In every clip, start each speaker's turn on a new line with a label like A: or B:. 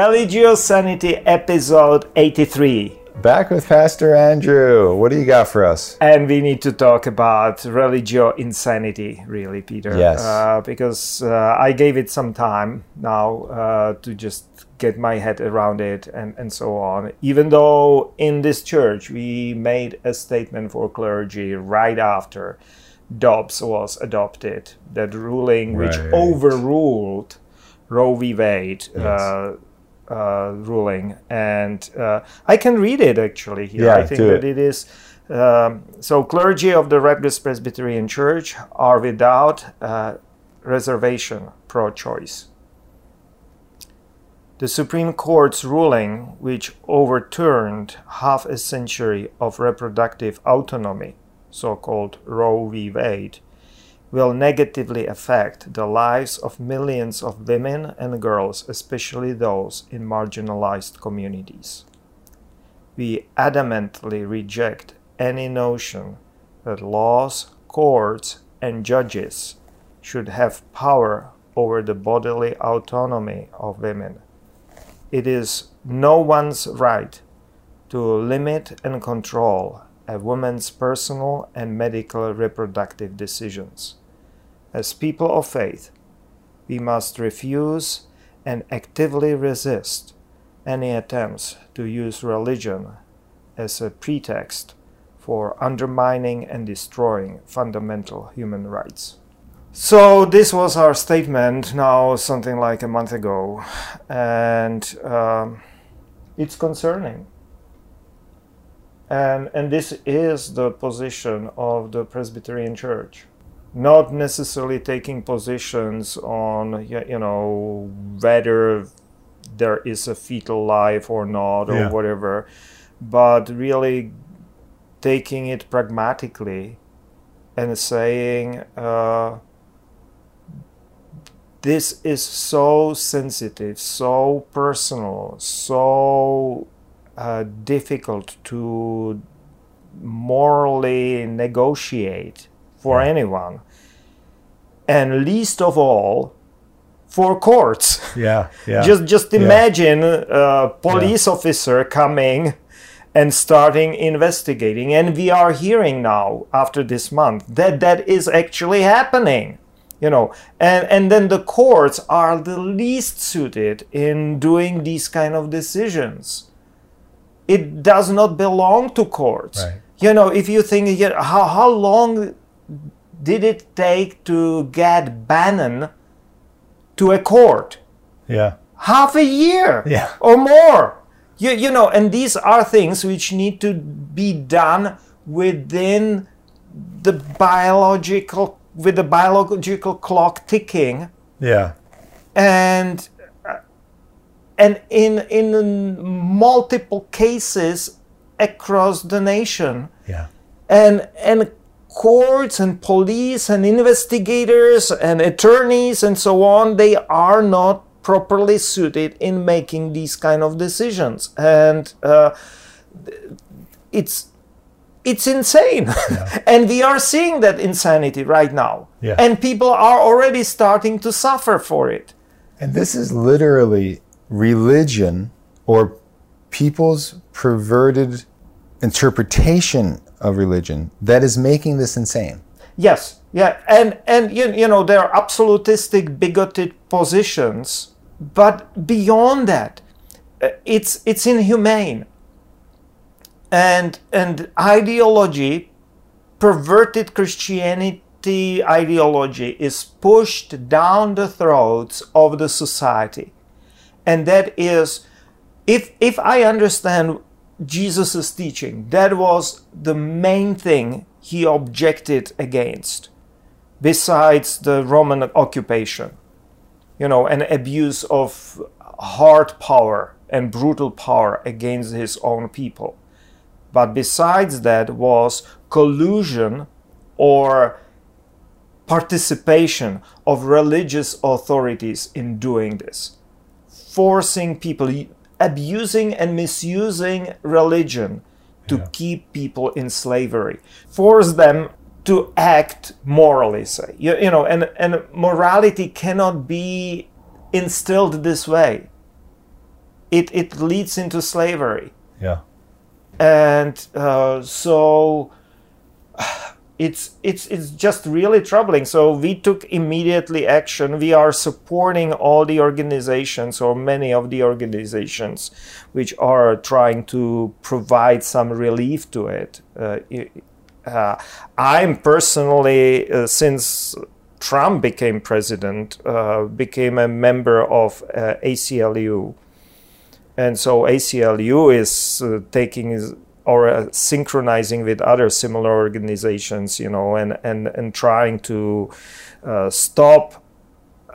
A: Religiosanity episode 83.
B: Back with Pastor Andrew. What do you got for us?
A: And we need to talk about religio insanity, really, Peter.
B: Yes.
A: Uh, because uh, I gave it some time now uh, to just get my head around it and, and so on. Even though in this church we made a statement for clergy right after Dobbs was adopted, that ruling which overruled Roe v. Wade.
B: Yes.
A: Uh, uh, ruling, and uh, I can read it actually here.
B: Yeah,
A: I think that
B: it.
A: it is um, so. Clergy of the Rutgers Presbyterian Church are without uh, reservation pro-choice. The Supreme Court's ruling, which overturned half a century of reproductive autonomy, so-called Roe v. Wade, will negatively affect the lives of millions of women and girls, especially those in marginalized communities. We adamantly reject any notion that laws, courts, and judges should have power over the bodily autonomy of women. It is no one's right to limit and control a woman's personal and medical reproductive decisions. As people of faith, we must refuse and actively resist any attempts to use religion as a pretext for undermining and destroying fundamental human rights. So, this was our statement now, something like a month ago, and um, it's concerning. And, and this is the position of the Presbyterian Church not necessarily taking positions on you know whether there is a fetal life or not or
B: Yeah.
A: whatever but really taking it pragmatically and saying uh, this is so sensitive so personal so uh, difficult to morally negotiate for anyone. And least of all for courts.
B: Yeah, yeah.
A: just just
B: Yeah.
A: imagine a police officer coming and starting investigating. And we are hearing now after this month that that is actually happening you know. And and then the courts are the least suited in doing these kind of decisions it does not belong to courts
B: Right.
A: you know if you think you know, how how long did it take to get Bannon to a court
B: yeah.
A: half a year
B: Yeah.
A: or more. You, you know, and these are things which need to be done within the biological with the biological clock ticking
B: Yeah.
A: and and in in multiple cases across the nation.
B: Yeah.
A: and and courts and police and investigators and attorneys and so on they are not properly suited in making these kind of decisions. And uh, it's it's insane. And we are seeing that insanity right now.
B: Yeah.
A: and people are already starting to suffer for it.
B: And this is literally religion or people's perverted interpretation of religion that is making this insane.
A: Yes, yeah, and and you, you know there are absolutistic, bigoted positions, but beyond that, uh, it's it's inhumane. And and ideology, perverted Christianity ideology is pushed down the throats of the society, and that is, if if I understand Jesus' teaching, that was the main thing he objected against, besides the Roman occupation, you know, an abuse of hard power and brutal power against his own people. But besides that was collusion or participation of religious authorities in doing this, forcing people, abusing and misusing religion to
B: Yeah.
A: keep people in slavery, force them to act morally, say. You, you know, and, and morality cannot be instilled this way. it, it leads into slavery.
B: Yeah.
A: And uh, so it's it's it's just really troubling. So we took immediately action. We are supporting all the organizations or many of the organizations which are trying to provide some relief to it. Uh, uh, I'm personally uh, since Trump became president, uh, became a member of uh, ACLU, and so ACLU is uh, taking or uh, synchronizing with other similar organizations, you know, and and and trying to uh, stop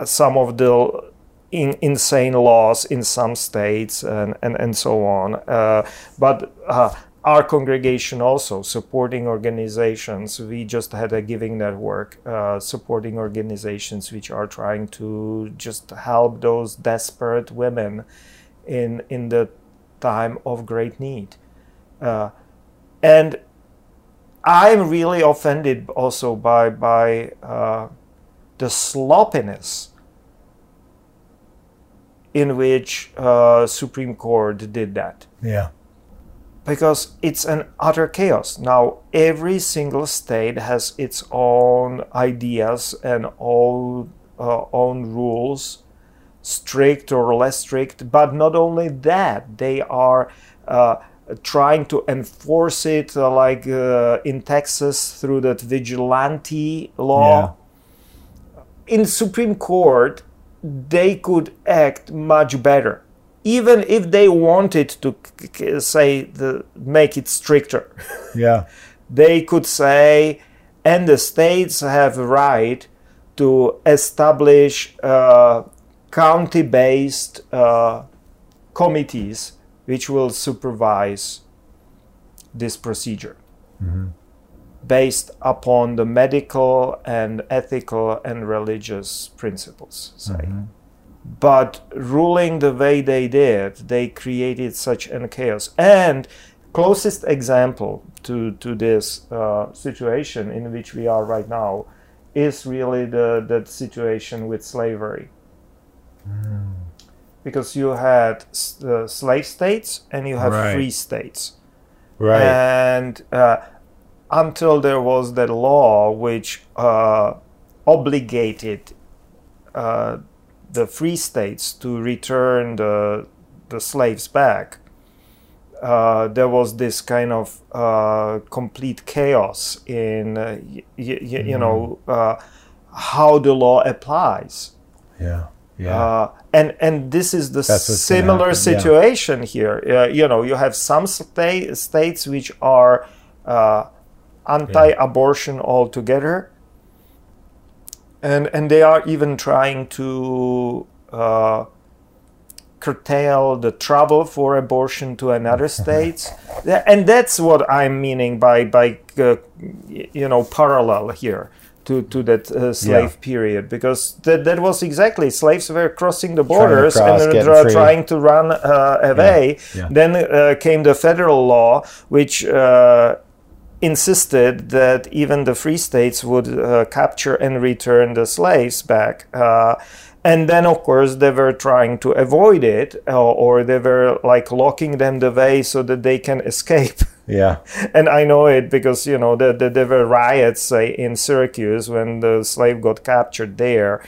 A: some of the in, insane laws in some states and and, and so on. Uh, but uh, our congregation also supporting organizations. We just had a giving network uh, supporting organizations which are trying to just help those desperate women in in the time of great need. Uh, and I'm really offended also by by uh, the sloppiness in which uh, Supreme Court did that.
B: Yeah.
A: Because it's an utter chaos. Now every single state has its own ideas and own uh, own rules, strict or less strict. But not only that, they are uh, trying to enforce it uh, like uh, in Texas through that vigilante law. Yeah. In Supreme Court, they could act much better. Even if they wanted to say the make it stricter.
B: Yeah.
A: they could say and the states have a right to establish uh, county-based uh, committees which will supervise this procedure mm-hmm. based upon the medical and ethical and religious principles, say. Mm-hmm. But ruling the way they did, they created such an chaos. And closest example to, to this uh, situation in which we are right now is really the, the situation with slavery. Mm because you had uh, slave states and you have right. free states.
B: Right.
A: And uh, until there was that law which uh, obligated uh, the free states to return the, the slaves back, uh, there was this kind of uh, complete chaos in, y- y- mm. you know, how the law applies.
B: Yeah. Yeah. Uh,
A: and and this is the similar situation yeah. here. Uh, you know, you have some sta- states which are uh, anti-abortion yeah. altogether, and and they are even trying to uh, curtail the travel for abortion to another states, and that's what I'm meaning by by uh, you know parallel here to, to that uh, slave yeah. period because that, that was exactly slaves were crossing the borders cross, and uh, trying to run uh, away. Yeah. Yeah. Then uh, came the federal law, which uh, insisted that even the free states would uh, capture and return the slaves back. and then, of course, they were trying to avoid it, or they were like locking them the way so that they can escape.
B: Yeah.
A: And I know it because, you know, the, the, there were riots uh, in Syracuse when the slave got captured there.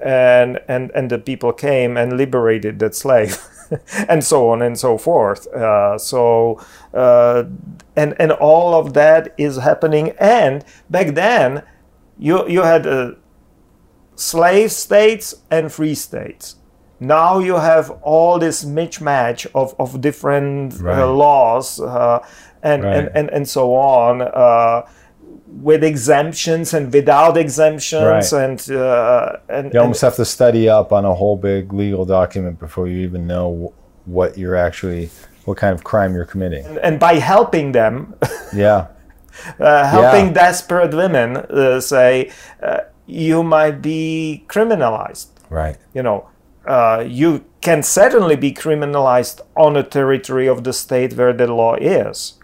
A: And, and, and the people came and liberated that slave. and so on and so forth. Uh, so, uh, and, and all of that is happening. And back then, you, you had uh, slave states and free states now you have all this mismatch of, of different uh, right. uh, laws uh, and, right. and, and, and so on uh, with exemptions and without exemptions right. and, uh, and
B: you almost and, have to study up on a whole big legal document before you even know what you're actually what kind of crime you're committing
A: and, and by helping them
B: yeah
A: uh, helping yeah. desperate women uh, say uh, you might be criminalized
B: right
A: you know uh, you can certainly be criminalized on a territory of the state where the law is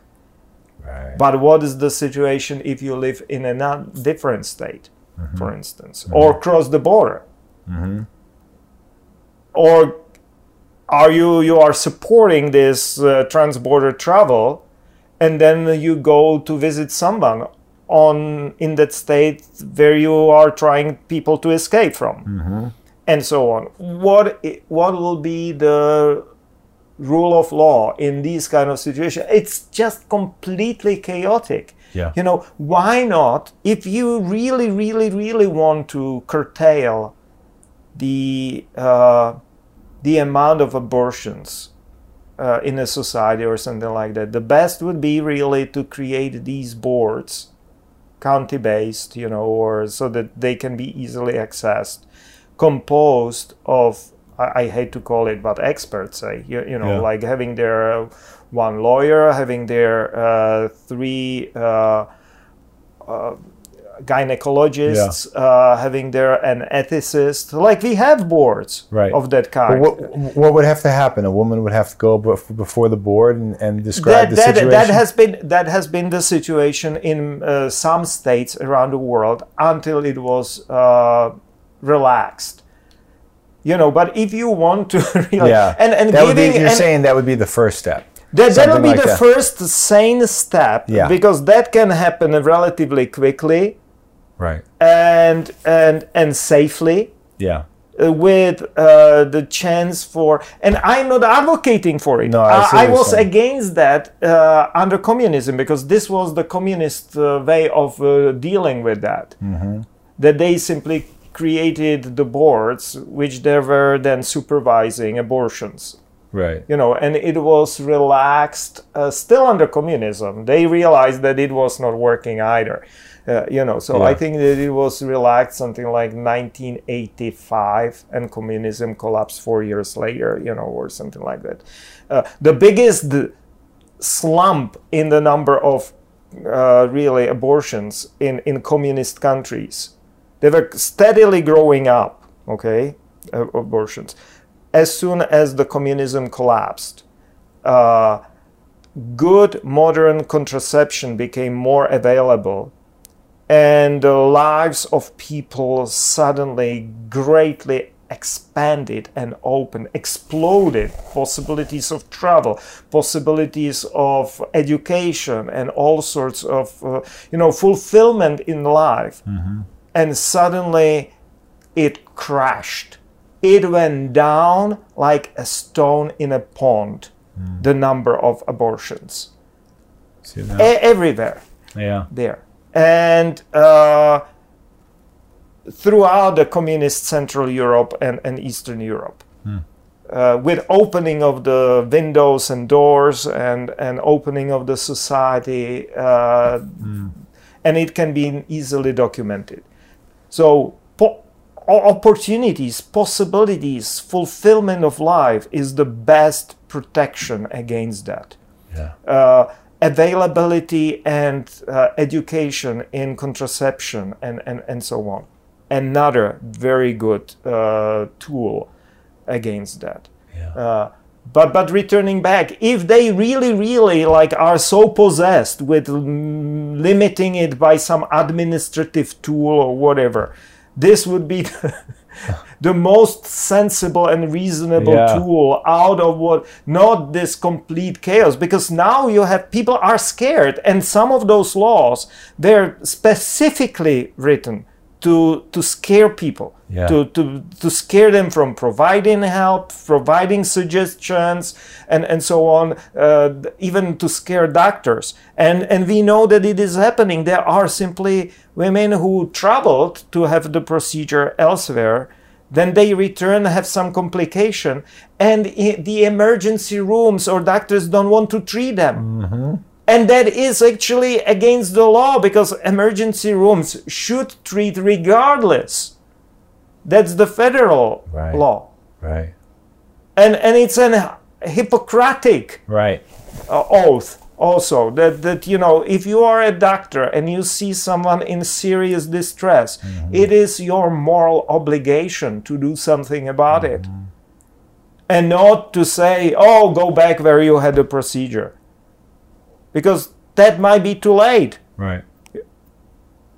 B: Right.
A: But what is the situation if you live in a different state, mm-hmm. for instance, mm-hmm. or cross the border?
B: Mm-hmm.
A: Or are you you are supporting this uh, transborder travel and then you go to visit someone on in that state where you are trying people to escape from and so on what what will be the rule of law in these kind of situations it's just completely chaotic
B: Yeah.
A: you know why not if you really really really want to curtail the uh, the amount of abortions uh, in a society or something like that the best would be really to create these boards county based you know or so that they can be easily accessed composed of I, I hate to call it but experts say you, you know
B: Yeah.
A: like having their uh, one lawyer having their uh, three uh, uh, gynecologists uh, having their an ethicist like we have boards
B: Right.
A: of that kind
B: What, what would have to happen? A woman would have to go before the board and, and describe
A: that,
B: the
A: that,
B: situation.
A: that has been that has been the situation in uh, some states around the world until it was uh, relaxed. You know, but if you want to really
B: yeah,
A: and and
B: that
A: giving
B: be, you're
A: and-
B: saying that would be the first step.
A: that that would be
B: like
A: the
B: that.
A: first sane step
B: Yeah.
A: because that can happen relatively quickly
B: Right.
A: and and and safely
B: Yeah.
A: uh, with uh, the chance for and i'm not advocating for it
B: No, I
A: I,
B: what
A: I
B: you're
A: was
B: saying.
A: against that uh, under communism because this was the communist uh, way of uh, dealing with that
B: Mm-hmm.
A: that they simply created the boards which they were then supervising abortions.
B: Right.
A: you know and it was relaxed uh, still under communism. They realized that it was not working either uh, you know so i think that it was relaxed something like 1985 and communism collapsed four years later you know or something like that. Uh, the biggest slump in the number of uh, really abortions in, in communist countries they were steadily growing up okay uh, abortions. As soon as the communism collapsed uh, good modern contraception became more available and the lives of people suddenly greatly expanded and opened exploded. Possibilities of travel possibilities of education and all sorts of uh, you know fulfillment in life and suddenly it crashed it went down like a stone in a pond the number of abortions? E- everywhere
B: yeah.
A: there. And uh, throughout the communist Central Europe and, and Eastern Europe. Uh, with opening of the windows and doors and, and opening of the society, uh, and it can be easily documented. So, po- opportunities, possibilities, fulfillment of life is the best protection against that
B: Yeah.
A: uh, availability and uh, education in contraception and, and, and so on. Another very good uh, tool against that.
B: Yeah.
A: But but returning back, if they really really like are so possessed with mm, limiting it by some administrative tool or whatever, this would be the, the most sensible and reasonable
B: Yeah.
A: tool out of what not this complete chaos because now you have people are scared and some of those laws they're specifically written to to scare people
B: Yeah.
A: to, to to scare them from providing help providing suggestions and and so on uh, even to scare doctors. And and we know that it is happening. There are simply women who traveled to have the procedure elsewhere. Then they return have some complication and the emergency rooms or doctors don't want to treat them and that is actually against the law because emergency rooms should treat regardless that's the federal
B: Right.
A: law
B: Right.
A: and and it's an hippocratic
B: Right.
A: uh, oath also that that you know if you are a doctor and you see someone in serious distress it is your moral obligation to do something about it and not to say oh go back where you had the procedure because that might be too late
B: Right.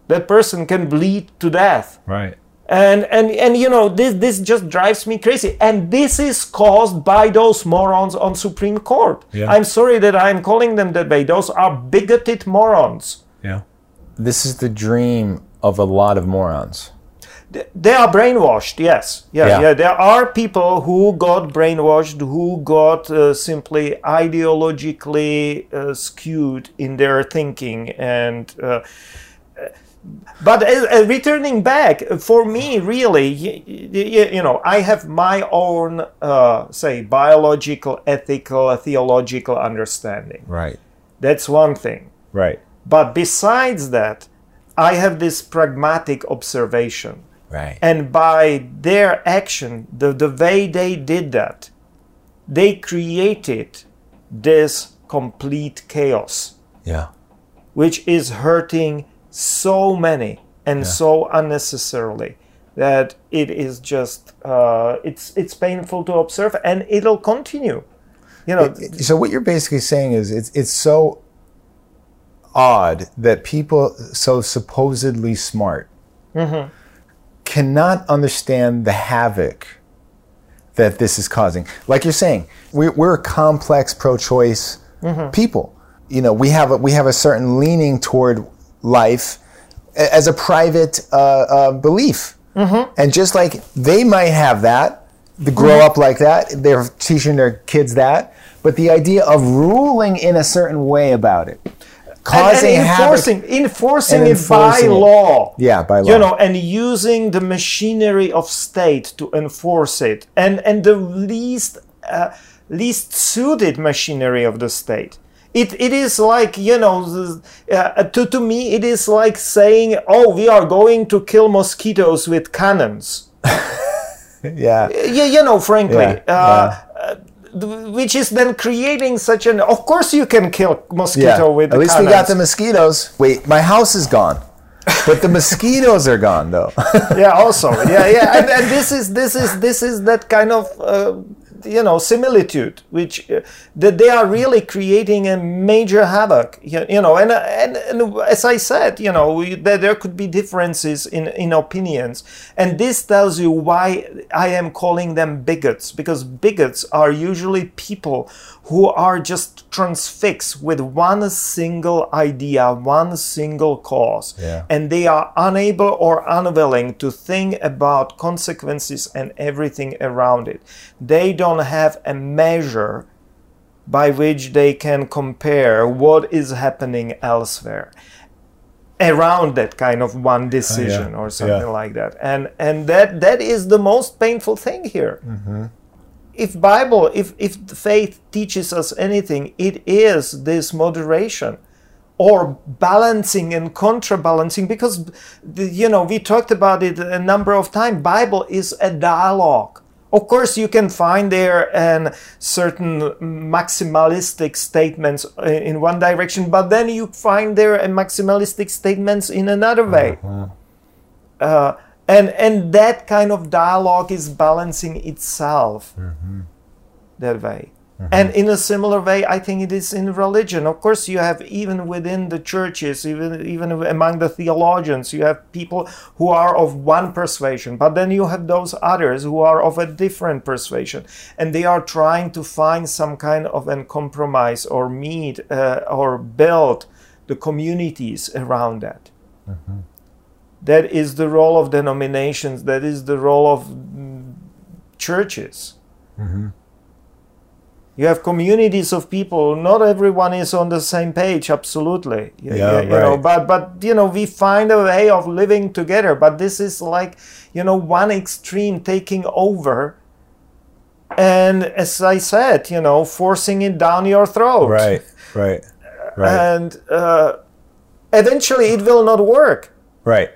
A: that person can bleed to death
B: Right.
A: and and and you know this this just drives me crazy and this is caused by those morons on supreme court
B: Yeah.
A: i'm sorry that i'm calling them that way those are bigoted morons
B: Yeah. This is the dream of a lot of morons.
A: Th- they are brainwashed yes yeah,
B: Yeah.
A: yeah there are people who got brainwashed who got uh, simply ideologically uh, skewed in their thinking and uh, but uh, uh, returning back for me really y- y- you know i have my own uh, say biological ethical theological understanding
B: Right.
A: that's one thing
B: Right.
A: but besides that i have this pragmatic observation
B: Right.
A: and by their action the, the way they did that they created this complete chaos
B: yeah.
A: which is hurting so many and so unnecessarily that it is just uh, it's it's painful to observe and it'll continue you know
B: So what you're basically saying is it's it's so odd that people so supposedly smart cannot understand the havoc that this is causing. Like you're saying, we, we're a complex pro-choice people. You know, we have a, we have a certain leaning toward life as a private uh, uh, belief, and just like they might have that, to grow up like that, they're teaching their kids that. But the idea of ruling in a certain way about it, causing
A: and
B: havoc,
A: enforcing enforcing
B: and
A: it by
B: it.
A: law.
B: Yeah, by law.
A: you know and using the machinery of state to enforce it. And and the least uh, least suited machinery of the state. It, it is like you know uh, to, to me it is like saying oh we are going to kill mosquitoes with cannons.
B: Yeah,
A: you, you know frankly
B: Yeah,
A: uh, which is then creating such an of course you can kill mosquito
B: yeah.
A: with
B: At least
A: cannons.
B: we got the mosquitoes. Wait, my house is gone, but the mosquitoes are gone though.
A: yeah also yeah yeah and, and this is this is this is that kind of uh, you know similitude which uh, that they are really creating a major havoc you, you know and, and and as i said you know we, there, there could be differences in in opinions and this tells you why i am calling them bigots because bigots are usually people who are just transfixed with one single idea one single cause
B: Yeah.
A: and they are unable or unwilling to think about consequences and everything around it. They don't have a measure by which they can compare what is happening elsewhere around that kind of one uh, decision or something
B: Yeah.
A: like that. And and that that is the most painful thing here. Mm-hmm. If bible if if faith teaches us anything it is this moderation or balancing and contrabalancing because you know we talked about it a number of times. Bible is a dialogue of course you can find there an certain maximalistic statements uh, in one direction but then you find there a maximalistic statements in another way. Uh-huh. Uh, and and that kind of dialogue is balancing itself mm-hmm. that way and in a similar way i think it is in religion. Of course you have even within the churches even even among the theologians you have people who are of one persuasion but then you have those others who are of a different persuasion and they are trying to find some kind of a compromise or meet uh, or build the communities around that. That is the role of denominations that is the role of mm, churches you have communities of people. Not everyone is on the same page absolutely. Y-
B: Yeah,
A: y- you know but but you know we find a way of living together. But this is like you know one extreme taking over and as i said you know forcing it down your throat.
B: Right, right, right,
A: and uh, eventually it will not work.
B: Right,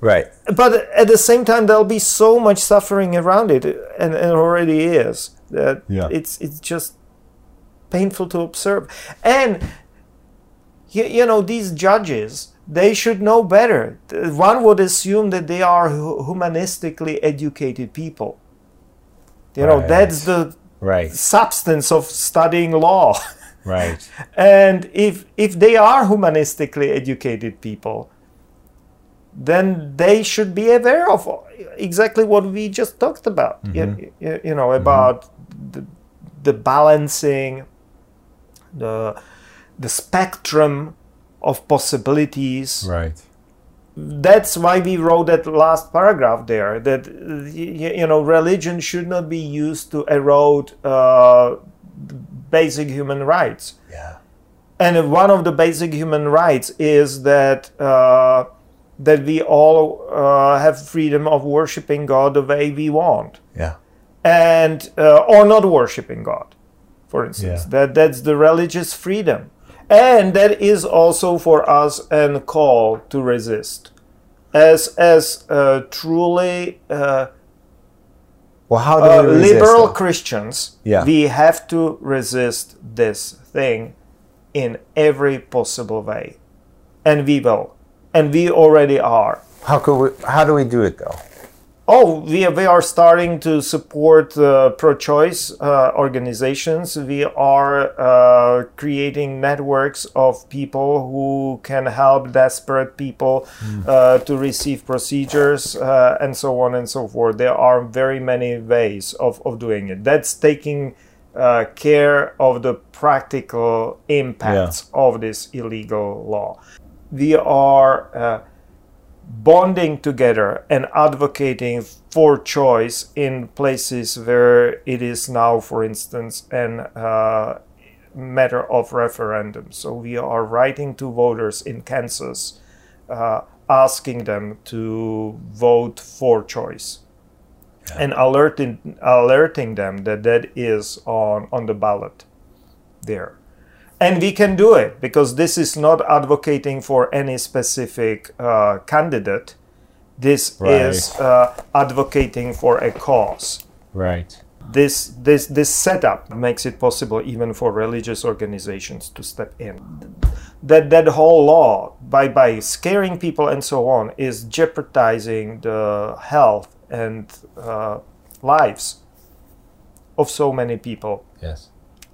B: right.
A: but at the same time there'll be so much suffering around it and it already is that
B: Yeah.
A: it's it's just painful to observe and you, you know these judges they should know better one would assume that they are humanistically educated people you know
B: Right.
A: that's the
B: Right,
A: substance of studying law
B: right.
A: and if if they are humanistically educated people then they should be aware of exactly what we just talked about. You, mm-hmm. you- you know mm-hmm. about the, the balancing, the the spectrum of possibilities
B: Right.
A: that's why we wrote that last paragraph there that you know religion should not be used to erode uh, basic human rights
B: Yeah.
A: and one of the basic human rights is that uh, that we all uh, have freedom of worshiping god the way we want
B: Yeah.
A: And uh, or not worshiping God, for instance.
B: Yeah.
A: That that's the religious freedom, and that is also for us a call to resist, as as uh, truly uh,
B: Well, how do
A: uh,
B: we resist
A: liberal? Christians.
B: Yeah.
A: we have to resist this thing in every possible way, and we will, and we already are.
B: How could we? How do we do it though?
A: Oh, we, we are starting to support uh, pro choice uh, organizations. We are uh, creating networks of people who can help desperate people uh, to receive procedures uh, and so on and so forth. There are very many ways of, of doing it. That's taking uh, care of the practical impacts of this illegal law. We are. Bonding together and advocating for choice in places where it is now, for instance, an uh, matter of referendum. So we are writing to voters in Kansas, uh, asking them to vote for choice. And alerting alerting them that that is on, on the ballot there and we can do it because this is not advocating for any specific uh, candidate. This is uh, advocating for a cause.
B: Right.
A: this this this setup makes it possible even for religious organizations to step in. That that whole law by by scaring people and so on is jeopardizing the health and uh, lives of so many people.
B: Yes.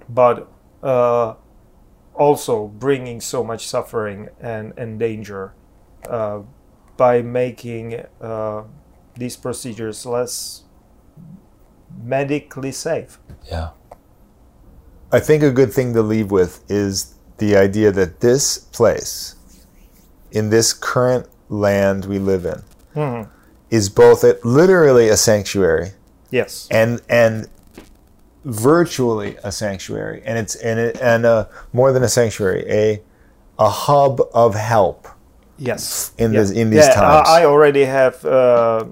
A: but uh, also bringing so much suffering and, and danger uh, by making uh, these procedures less medically safe.
B: Yeah. I think a good thing to leave with is the idea that this place, in this current land we live in, is both a, literally a sanctuary
A: Yes.
B: and and virtually a sanctuary, and it's and it, and uh, more than a sanctuary, a a hub of help.
A: Yes.
B: in this- in these
A: yeah,
B: times.
A: I already have uh,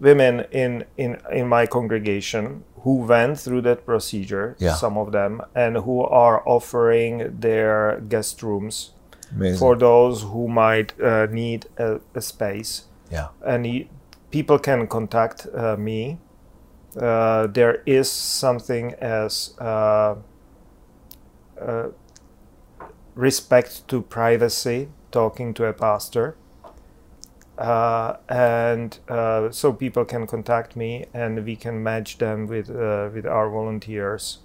A: women in, in in my congregation who went through that procedure.
B: Yeah.
A: Some of them, and who are offering their guest rooms
B: Amazing.
A: for those who might uh, need a, a space.
B: yeah.
A: and y- people can contact uh, me. Uh, there is something as uh, uh, respect to privacy, talking to a pastor. Uh, and uh, so people can contact me, and we can match them with uh, with our volunteers,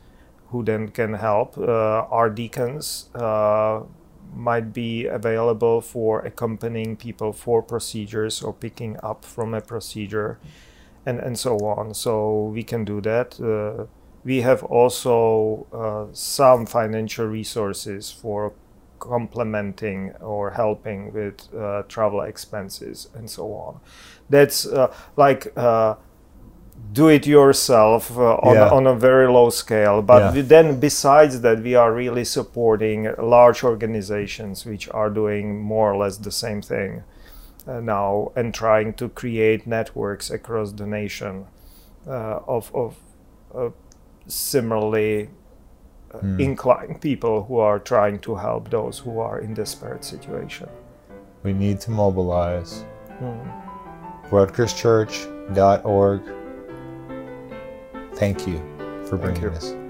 A: who then can help. Our deacons might be available for accompanying people for procedures or picking up from a procedure and, and so on. So we can do that. Uh, we have also uh, some financial resources for complementing or helping with uh, travel expenses and so on. That's uh, like uh, do it yourself uh, on,
B: Yeah.
A: on a very low scale. But
B: Yeah.
A: we- then, besides that, we are really supporting large organizations which are doing more or less the same thing now and trying to create networks across the nation uh, of, of uh, similarly uh, inclined people who are trying to help those who are in desperate situation.
B: We need to mobilize. RutgersChurch.org. Thank you for bringing
A: you.
B: this.